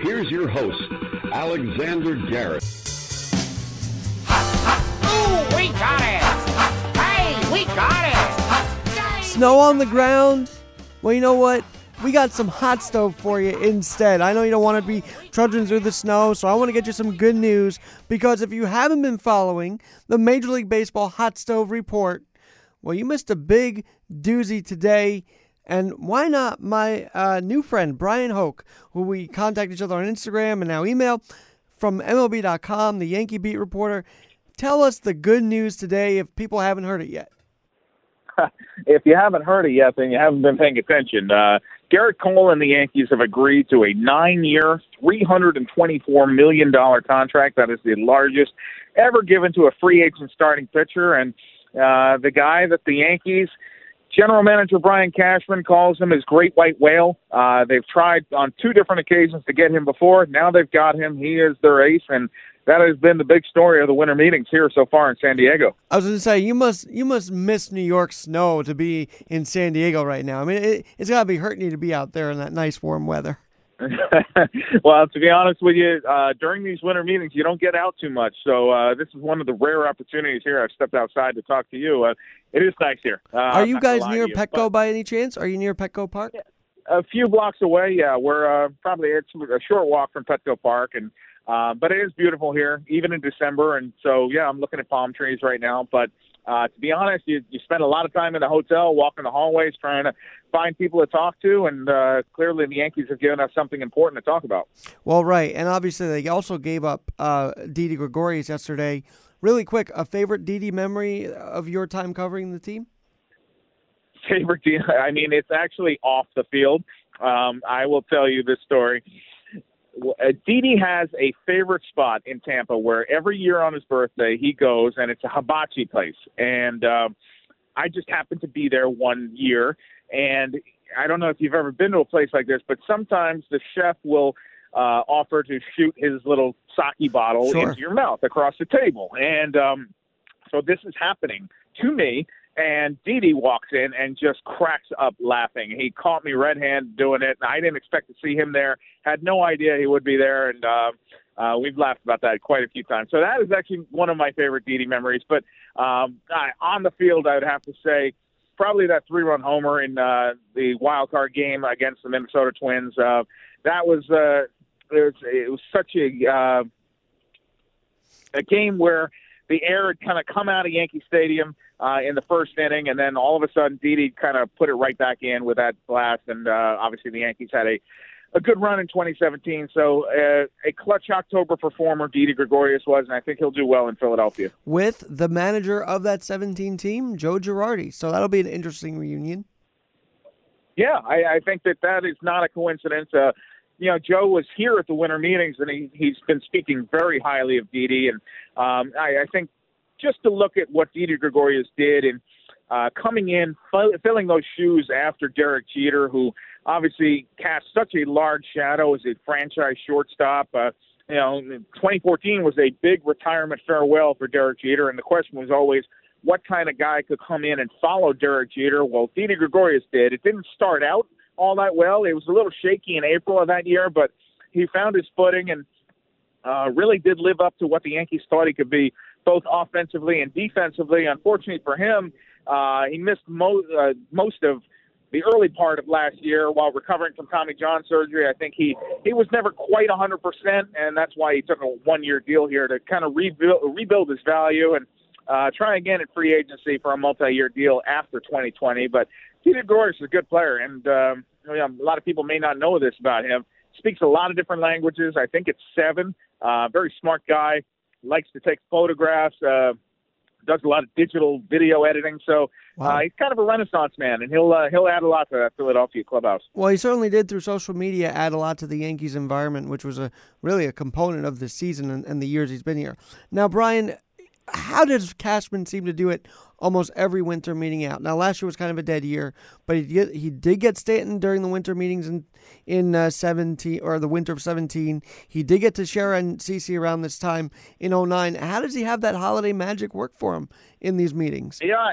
Here's your host, Alexander Garrett. Ooh, we got it! Hey, we got it! Snow on the ground? Well, you know what? We got some hot stove for you instead. I know you don't want to be trudging through the snow, so I want to get you some good news because if you haven't been following the Major League Baseball hot stove report, well, you missed a big doozy today. And why not my uh, new friend, Bryan Hoch, who we contact each other on Instagram and now email from MLB.com, the Yankee beat reporter. Tell us the good news today if people haven't heard it yet. if you haven't heard it yet, then you haven't been paying attention. Uh, Gerrit Cole and the Yankees have agreed to a nine-year, $324 million contract. That is the largest ever given to a free agent starting pitcher. And uh, the guy that the Yankees General Manager Brian Cashman calls him his great white whale. Uh, they've tried on two different occasions to get him before. Now they've got him. He is their ace, and that has been the big story of the winter meetings here so far in San Diego. I was going to say you must you must miss New York snow to be in San Diego right now. I mean, it, it's got to be hurting you to be out there in that nice warm weather. well, to be honest with you, uh, during these winter meetings, you don't get out too much. So uh, this is one of the rare opportunities here. I've stepped outside to talk to you. Uh, it is nice here. Uh, Are you guys near you, Petco but, by any chance? Are you near Petco Park? A few blocks away. Yeah, we're uh, probably it's a short walk from Petco Park, and uh, but it is beautiful here, even in December. And so, yeah, I'm looking at palm trees right now, but. Uh, to be honest, you, you spend a lot of time in the hotel, walking the hallways, trying to find people to talk to, and uh, clearly the Yankees have given us something important to talk about. Well, right, and obviously they also gave up uh, Didi Gregorius yesterday. Really quick, a favorite Didi memory of your time covering the team? Favorite Didi? I mean, it's actually off the field. Um, I will tell you this story. Uh, Didi has a favorite spot in Tampa where every year on his birthday he goes, and it's a hibachi place. And uh, I just happened to be there one year, and I don't know if you've ever been to a place like this, but sometimes the chef will uh, offer to shoot his little sake bottle sure. into your mouth across the table, and um, so this is happening to me and Didi walks in and just cracks up laughing. He caught me red-handed doing it, and I didn't expect to see him there. Had no idea he would be there, and uh, uh, we've laughed about that quite a few times. So that is actually one of my favorite Didi memories. But um, I, on the field, I would have to say probably that three-run homer in uh, the wild card game against the Minnesota Twins. Uh, that was uh, it was it was such a uh, a game where the air had kind of come out of Yankee Stadium uh, in the first inning, and then all of a sudden Didi kind of put it right back in with that blast, and uh, obviously the Yankees had a a good run in 2017. So uh, a clutch October performer, Didi Gregorius was, and I think he'll do well in Philadelphia. With the manager of that 17 team, Joe Girardi. So that'll be an interesting reunion. Yeah, I, I think that that is not a coincidence. Uh, you know, Joe was here at the winter meetings, and he, he's been speaking very highly of Didi. And um, I, I think just to look at what Didi Gregorius did and uh, coming in, filling those shoes after Derek Jeter, who obviously cast such a large shadow as a franchise shortstop. Uh, you know, 2014 was a big retirement farewell for Derek Jeter, and the question was always, what kind of guy could come in and follow Derek Jeter? Well, Didi Gregorius did. It didn't start out all that well. It was a little shaky in April of that year, but he found his footing and uh, really did live up to what the Yankees thought he could be, both offensively and defensively. Unfortunately for him, uh, he missed mo- uh, most of the early part of last year while recovering from Tommy John surgery. I think he he was never quite 100%, and that's why he took a one-year deal here to kind of rebuild rebuild his value and uh, try again at free agency for a multi-year deal after 2020. But Peter Gregorius is a good player, and um, you a lot of people may not know this about him. Speaks a lot of different languages. I think it's seven. Uh, very smart guy. Likes to take photographs. Uh, does a lot of digital video editing. So uh, wow. uh, he's kind of a renaissance man, and he'll uh, he'll add a lot to that Philadelphia clubhouse. Well, he certainly did through social media add a lot to the Yankees environment, which was a really a component of the season and, and the years he's been here. Now, Bryan, how does Cashman seem to do it almost every winter meeting out? Now, last year was kind of a dead year, but he did, he did get Stanton during the winter meetings in in uh, 17 or the winter of 17. He did get Teixeira and CC around this time in 09. How does he have that holiday magic work for him in these meetings? Yeah,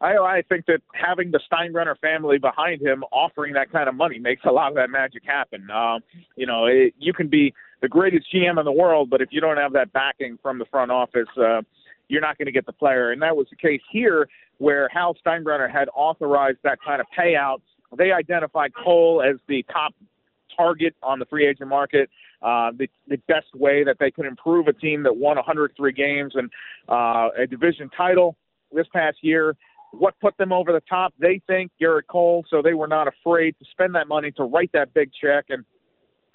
I, I think that having the Steinbrenner family behind him offering that kind of money makes a lot of that magic happen. Um, you know, it, you can be the greatest GM in the world, but if you don't have that backing from the front office, uh, you're not going to get the player. And that was the case here, where Hal Steinbrenner had authorized that kind of payout. They identified Cole as the top target on the free agent market. Uh, the, the best way that they could improve a team that won 103 games and uh, a division title this past year. What put them over the top? They think Gerrit Cole, so they were not afraid to spend that money to write that big check. And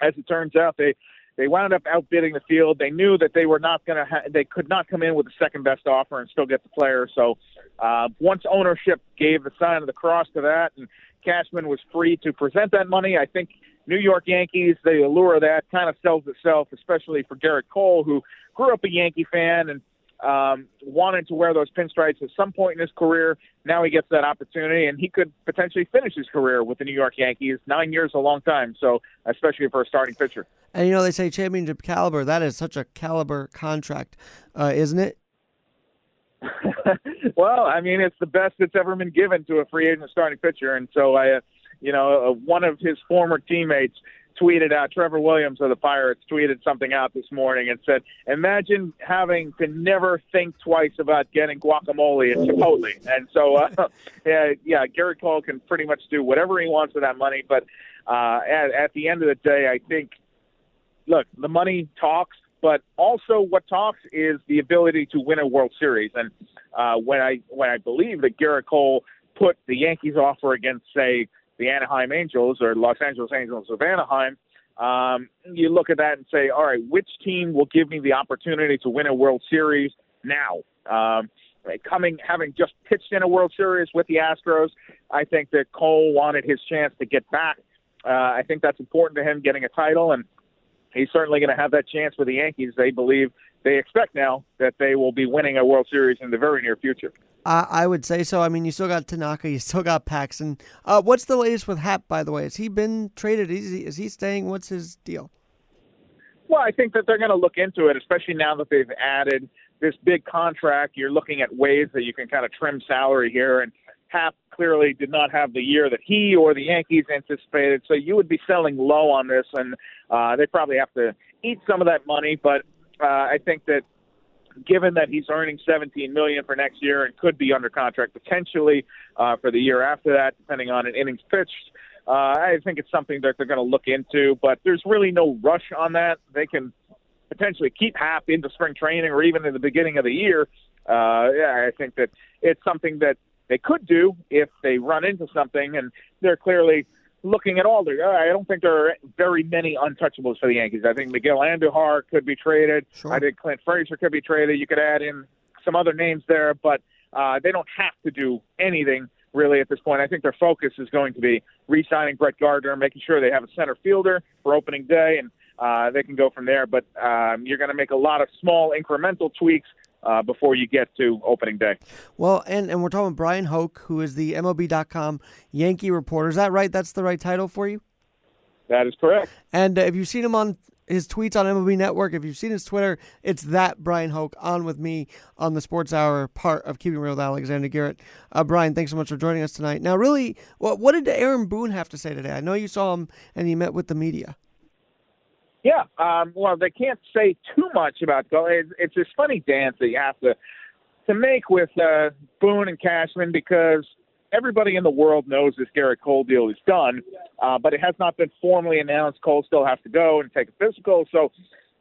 as it turns out, they they wound up outbidding the field. They knew that they were not going to. Ha- they could not come in with the second best offer and still get the player. So uh, once ownership gave the sign of the cross to that, and Cashman was free to present that money, I think New York Yankees, the allure of that kind of sells itself, especially for Gerrit Cole, who grew up a Yankee fan and um, wanted to wear those pinstripes at some point in his career. Now he gets that opportunity, and he could potentially finish his career with the New York Yankees. Nine years, a long time. So, especially for a starting pitcher. And you know, they say championship caliber. That is such a caliber contract, uh, isn't it? well, I mean, it's the best that's ever been given to a free agent starting pitcher, and so I, uh, you know, uh, one of his former teammates tweeted out, Trevor Williams of the Pirates tweeted something out this morning and said, Imagine having to never think twice about getting guacamole at Chipotle. And so, uh, yeah, yeah, Gerrit Cole can pretty much do whatever he wants with that money. But uh, at, at the end of the day, I think, look, the money talks. But also, what talks is the ability to win a World Series. And uh, when I when I believe that Gerrit Cole put the Yankees offer against, say, the Anaheim Angels or Los Angeles Angels of Anaheim, um, you look at that and say, all right, which team will give me the opportunity to win a World Series now? Um, coming, having just pitched in a World Series with the Astros, I think that Cole wanted his chance to get back. Uh, I think that's important to him getting a title, and he's certainly going to have that chance with the Yankees. They believe, they expect now that they will be winning a World Series in the very near future. I, I would say so. I mean, you still got Tanaka, you still got Paxton. Uh, what's the latest with Happ, by the way? Has he been traded? Is he, is he staying? What's his deal? Well, I think that they're going to look into it, especially now that they've added this big contract. You're looking at ways that you can kind of trim salary here, and Happ clearly did not have the year that he or the Yankees anticipated. So you would be selling low on this, and uh, they probably have to eat some of that money. But uh, I think that given that he's earning 17 million for next year and could be under contract potentially uh, for the year after that, depending on an innings pitched. Uh, I think it's something that they're going to look into, but there's really no rush on that. They can potentially keep Happ into spring training or even in the beginning of the year. Uh, yeah, I think that it's something that they could do if they run into something, and they're clearly looking at all the, I don't think there are very many untouchables for the Yankees. I think Miguel Andujar could be traded. Sure. I think Clint Frazier could be traded. You could add in some other names there, but uh, they don't have to do anything really at this point. I think their focus is going to be re-signing Brett Gardner, making sure they have a center fielder for opening day, and uh, they can go from there. But um, you're going to make a lot of small incremental tweaks uh, before you get to opening day. Well, and, and we're talking Bryan Hoch, who is the MLB.com Yankee reporter. Is that right? That's the right title for you? That is correct. And uh, if you've seen him on his tweets on MLB Network, if you've seen his Twitter, it's that Bryan Hoch on with me on the Sports Hour part of Keeping Real with Alexander Garrett. Uh, Bryan, thanks so much for joining us tonight. Now, really, what, what did Aaron Boone have to say today? I know you saw him and he met with the media. Yeah, um, well, they can't say too much about It's, it's this funny dance that you have to to make with uh, Boone and Cashman because everybody in the world knows this Gerrit Cole deal is done, uh, but it has not been formally announced. Cole still has to go and take a physical, so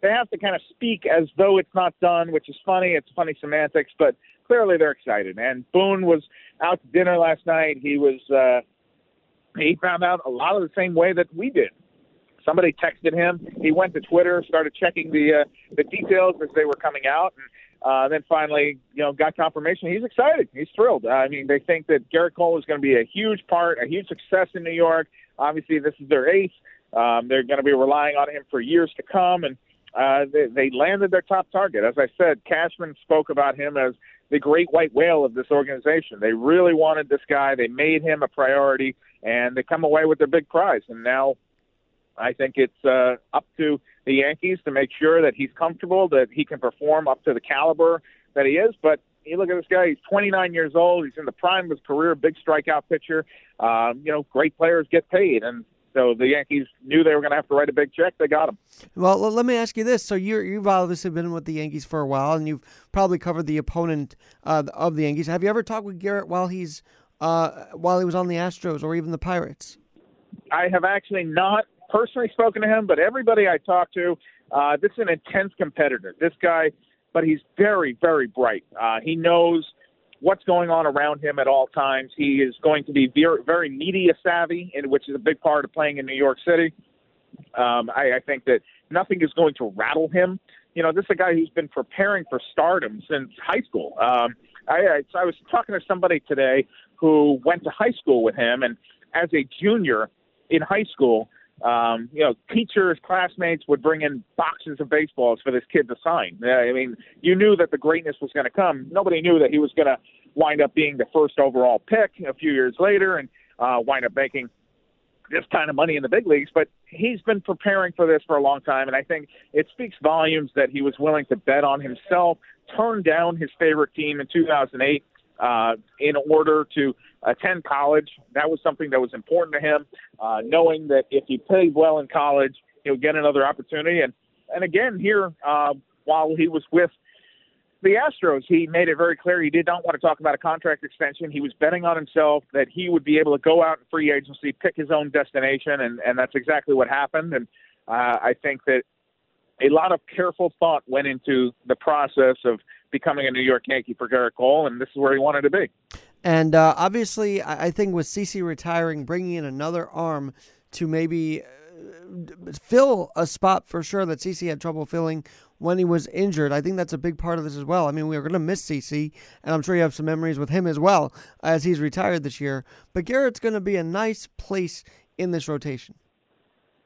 they have to kind of speak as though it's not done, which is funny. It's funny semantics, but clearly they're excited. And Boone was out to dinner last night. He was uh, he found out a lot of the same way that we did. Somebody texted him. He went to Twitter, started checking the uh, the details as they were coming out, and uh, then finally, you know, got confirmation. He's excited. He's thrilled. I mean, they think that Gerrit Cole is going to be a huge part, a huge success in New York. Obviously, this is their ace. Um, they're going to be relying on him for years to come, and uh, they, they landed their top target. As I said, Cashman spoke about him as the great white whale of this organization. They really wanted this guy. They made him a priority, and they come away with their big prize. And now I think it's uh, up to the Yankees to make sure that he's comfortable, that he can perform up to the caliber that he is. But you look at this guy; he's 29 years old. He's in the prime of his career, big strikeout pitcher. Um, you know, great players get paid, and so the Yankees knew they were going to have to write a big check. They got him. Well, let me ask you this: so you you've obviously been with the Yankees for a while, and you've probably covered the opponent uh, of the Yankees. Have you ever talked with Gerrit while he's uh, while he was on the Astros or even the Pirates? I have actually not personally spoken to him, but everybody I talked to, uh, this is an intense competitor. This guy, but he's very, very bright. Uh, he knows what's going on around him at all times. He is going to be very, very media savvy, and which is a big part of playing in New York City. Um, I, I think that nothing is going to rattle him. You know, this is a guy who's been preparing for stardom since high school. Um, I, I, I was talking to somebody today who went to high school with him, and as a junior in high school, um, you know, teachers, classmates would bring in boxes of baseballs for this kid to sign. I mean, you knew that the greatness was going to come. Nobody knew that he was going to wind up being the first overall pick a few years later and uh, wind up making this kind of money in the big leagues. But he's been preparing for this for a long time, and I think it speaks volumes that he was willing to bet on himself, turn down his favorite team in 2008 uh, in order to attend college. That was something that was important to him, uh, knowing that if he played well in college, he'll get another opportunity. And and again, here uh, while he was with the Astros, he made it very clear he did not want to talk about a contract extension. He was betting on himself that he would be able to go out in free agency, pick his own destination, and and that's exactly what happened. And uh, I think that a lot of careful thought went into the process of becoming a New York Yankee for Gerrit Cole, and this is where he wanted to be. And uh, obviously, I think with CC retiring, bringing in another arm to maybe uh, fill a spot for sure that CC had trouble filling when he was injured. I think that's a big part of this as well. I mean, we are going to miss CC, and I'm sure you have some memories with him as well as he's retired this year. But Gerrit's going to be a nice place in this rotation.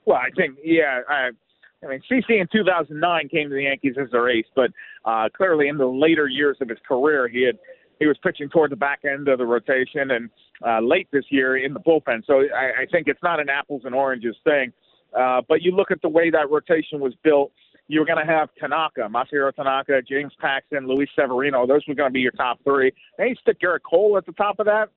Well, I think, yeah, I, I mean, CC in 2009 came to the Yankees as their ace, but uh, clearly in the later years of his career, he had he was pitching toward the back end of the rotation and uh, late this year in the bullpen. So I, I think it's not an apples and oranges thing. Uh, but you look at the way that rotation was built. You were going to have Tanaka, Masahiro Tanaka, James Paxton, Luis Severino. Those were going to be your top three. Then you stick Gerrit Cole at the top of that.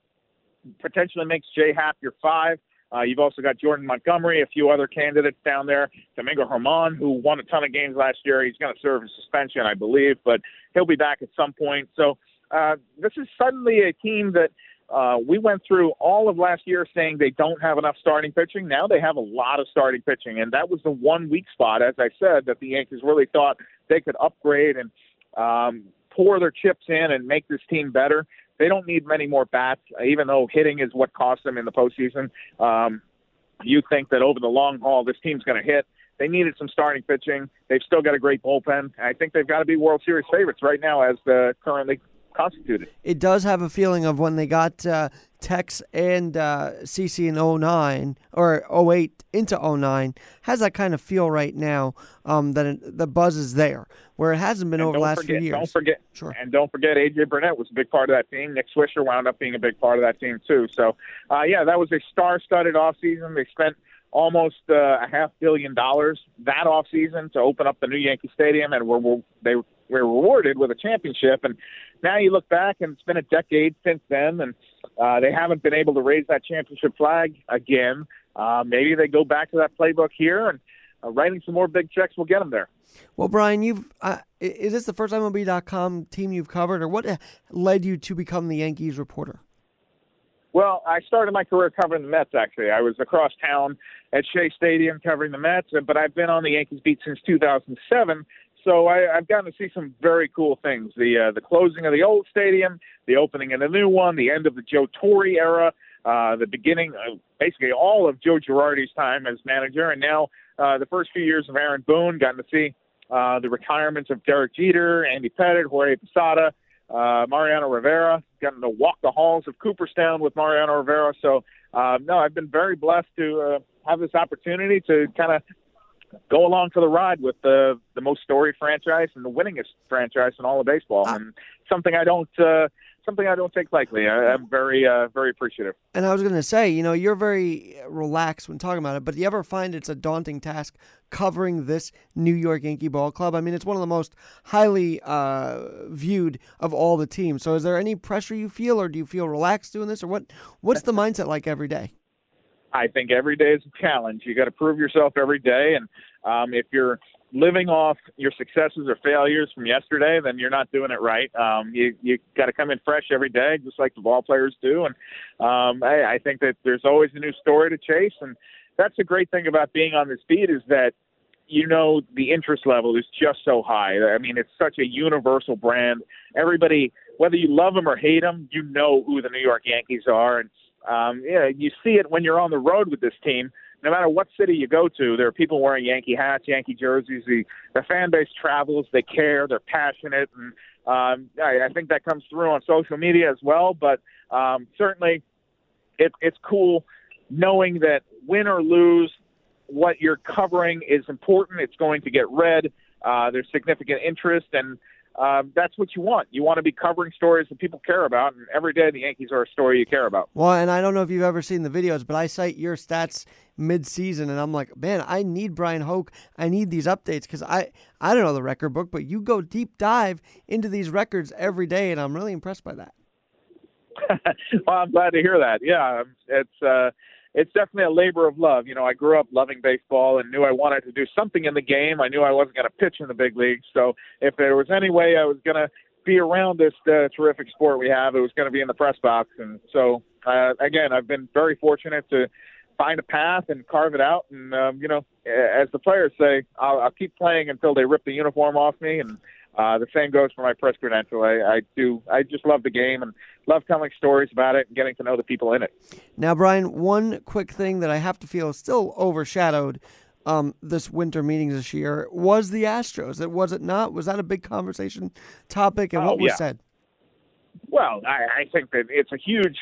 Potentially makes J Happ your five. Uh, you've also got Jordan Montgomery, a few other candidates down there. Domingo Germán, who won a ton of games last year. He's going to serve a suspension, I believe, but he'll be back at some point. So uh, this is suddenly a team that uh, we went through all of last year saying they don't have enough starting pitching. Now they have a lot of starting pitching, and that was the one weak spot, as I said, that the Yankees really thought they could upgrade and um, pour their chips in and make this team better. They don't need many more bats, even though hitting is what cost them in the postseason. Um, you think that over the long haul, this team's going to hit. They needed some starting pitching. They've still got a great bullpen. I think they've got to be World Series favorites right now as the currently constituted. It does have a feeling of when they got uh, Tex and uh, CC in 09 or 08 into 09 has that kind of feel right now um, that it, the buzz is there where it hasn't been and over the last forget, few years. Don't forget, sure. and don't forget AJ Burnett was a big part of that team. Nick Swisher wound up being a big part of that team too. So, uh, yeah, that was a star-studded offseason. They spent almost uh, a half billion dollars that offseason to open up the new Yankee Stadium, and were, were they were rewarded with a championship. And now you look back, and it's been a decade since then, and uh, they haven't been able to raise that championship flag again. Uh, maybe they go back to that playbook here, and uh, writing some more big checks will get them there. Well, Bryan, you've uh, is this the first MLB.com team you've covered, or what led you to become the Yankees reporter? Well, I started my career covering the Mets. Actually, I was across town at Shea Stadium covering the Mets, but I've been on the Yankees beat since 2007. So I, I've gotten to see some very cool things: the uh, the closing of the old stadium, the opening of the new one, the end of the Joe Torre era, uh, the beginning of basically all of Joe Girardi's time as manager, and now uh, the first few years of Aaron Boone. Gotten to see uh, the retirements of Derek Jeter, Andy Pettitte, Jorge Posada uh, Mariano Rivera. Gotten to walk the halls of Cooperstown with Mariano Rivera. So, uh, no, I've been very blessed to uh, have this opportunity to kind of go along for the ride with the the most storied franchise and the winningest franchise in all of baseball, and something I don't uh, something I don't take lightly. I, I'm very uh, very appreciative. And I was going to say, you know, you're very relaxed when talking about it, but do you ever find it's a daunting task covering this New York Yankee Ball Club? I mean, it's one of the most highly uh, viewed of all the teams. So, is there any pressure you feel, or do you feel relaxed doing this, or what? What's the mindset like every day? I think every day is a challenge. You got to prove yourself every day, and um, if you're living off your successes or failures from yesterday, then you're not doing it right. Um, you you got to come in fresh every day, just like the ball players do. And um, I, I think that there's always a new story to chase, and that's the great thing about being on this beat is that you know the interest level is just so high. I mean, it's such a universal brand. Everybody, whether you love them or hate them, you know who the New York Yankees are, and um, yeah, you see it when you're on the road with this team no matter what city you go to, there are people wearing Yankee hats, Yankee jerseys. The the fan base travels. They care. They're passionate, and um, I, I think that comes through on social media as well. But um, certainly, it, it's cool knowing that win or lose, what you're covering is important. It's going to get read. Uh, there's significant interest, and um, that's what you want. You want to be covering stories that people care about, and every day the Yankees are a story you care about. Well, and I don't know if you've ever seen the videos, but I cite your stats mid-season, and I'm like, man, I need Bryan Hoch. I need these updates because I I don't know the record book, but you go deep dive into these records every day, and I'm really impressed by that. well, I'm glad to hear that. Yeah, it's. Uh, it's definitely a labor of love. You know, I grew up loving baseball and knew I wanted to do something in the game. I knew I wasn't going to pitch in the big leagues. So if there was any way I was going to be around this uh, terrific sport we have, it was going to be in the press box. And so, uh, again, I've been very fortunate to find a path and carve it out. And um, you know, as the players say, I'll, I'll keep playing until they rip the uniform off me, and uh, the same goes for my press credential. I, I do. I just love the game and love telling stories about it and getting to know the people in it. Now, Bryan, one quick thing that I have to feel is still overshadowed um, this winter meetings this year was the Astros. It was it not? Was that a big conversation topic? And oh, what was yeah. said? Well, I, I think that it's a huge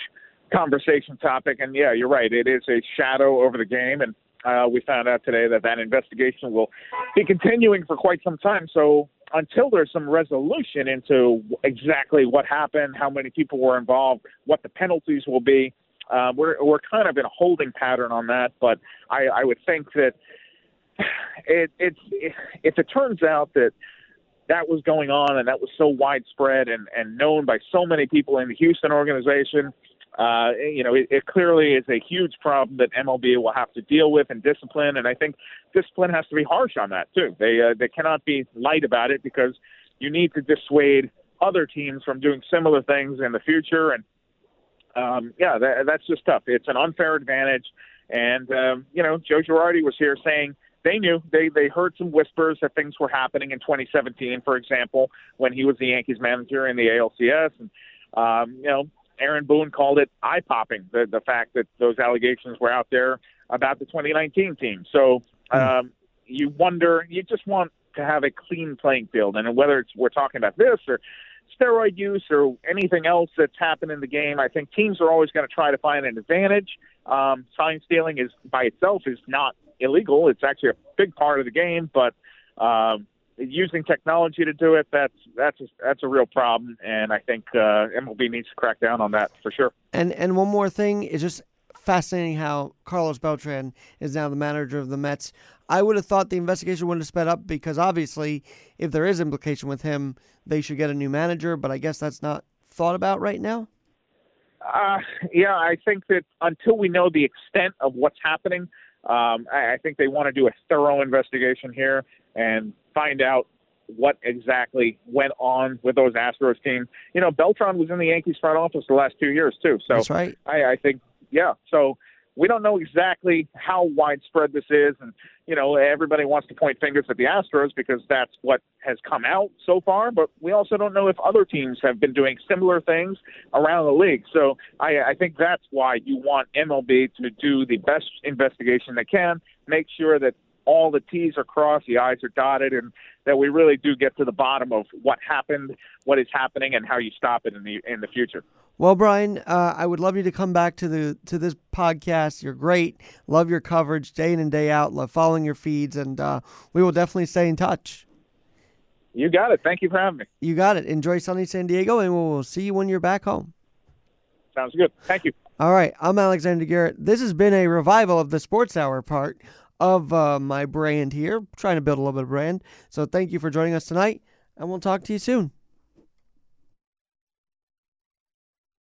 conversation topic, and yeah, you're right. It is a shadow over the game, and uh, we found out today that that investigation will be continuing for quite some time. So until there's some resolution into exactly what happened, how many people were involved, what the penalties will be, uh, we're we're kind of in a holding pattern on that. But I, I would think that it, it's if it turns out that that was going on and that was so widespread and, and known by so many people in the Houston organization, uh, you know, it, it clearly is a huge problem that MLB will have to deal with and discipline. And I think discipline has to be harsh on that too. They uh, they cannot be light about it because you need to dissuade other teams from doing similar things in the future. And um, yeah, that, that's just tough. It's an unfair advantage. And um, you know, Joe Girardi was here saying they knew they they heard some whispers that things were happening in 2017, for example, when he was the Yankees manager in the ALCS, and um, you know Aaron Boone called it eye popping, the, the fact that those allegations were out there about the 2019 team. So hmm. um, you wonder, you just want to have a clean playing field. And whether it's we're talking about this or steroid use or anything else that's happened in the game, I think teams are always going to try to find an advantage. Um, sign stealing is by itself is not illegal. It's actually a big part of the game, but um, using technology to do it, that's that's a, that's a real problem, and I think uh, MLB needs to crack down on that for sure. And and one more thing is just fascinating how Carlos Beltran is now the manager of the Mets. I would have thought the investigation would have sped up because obviously, if there is implication with him, they should get a new manager. But I guess that's not thought about right now. Uh, yeah, I think that until we know the extent of what's happening, um, I, I think they want to do a thorough investigation here and find out what exactly went on with those Astros team. You know, Beltran was in the Yankees front office the last two years too. So That's right. I, I think, yeah. So we don't know exactly how widespread this is, and you know, everybody wants to point fingers at the Astros because that's what has come out so far. But we also don't know if other teams have been doing similar things around the league. So I, I think that's why you want MLB to do the best investigation they can, make sure that all the T's are crossed, the I's are dotted, and that we really do get to the bottom of what happened, what is happening, and how you stop it in the in the future. Well, Bryan, uh, I would love you to come back to the to this podcast. You're great. Love your coverage day in and day out. Love following your feeds, and uh, we will definitely stay in touch. You got it. Thank you for having me. You got it. Enjoy sunny San Diego, and we'll see you when you're back home. Sounds good. Thank you. All right, I'm Alexander Garrett. This has been a revival of the Sports Hour part of uh, my brand here, trying to build a little bit of brand. So thank you for joining us tonight, and we'll talk to you soon.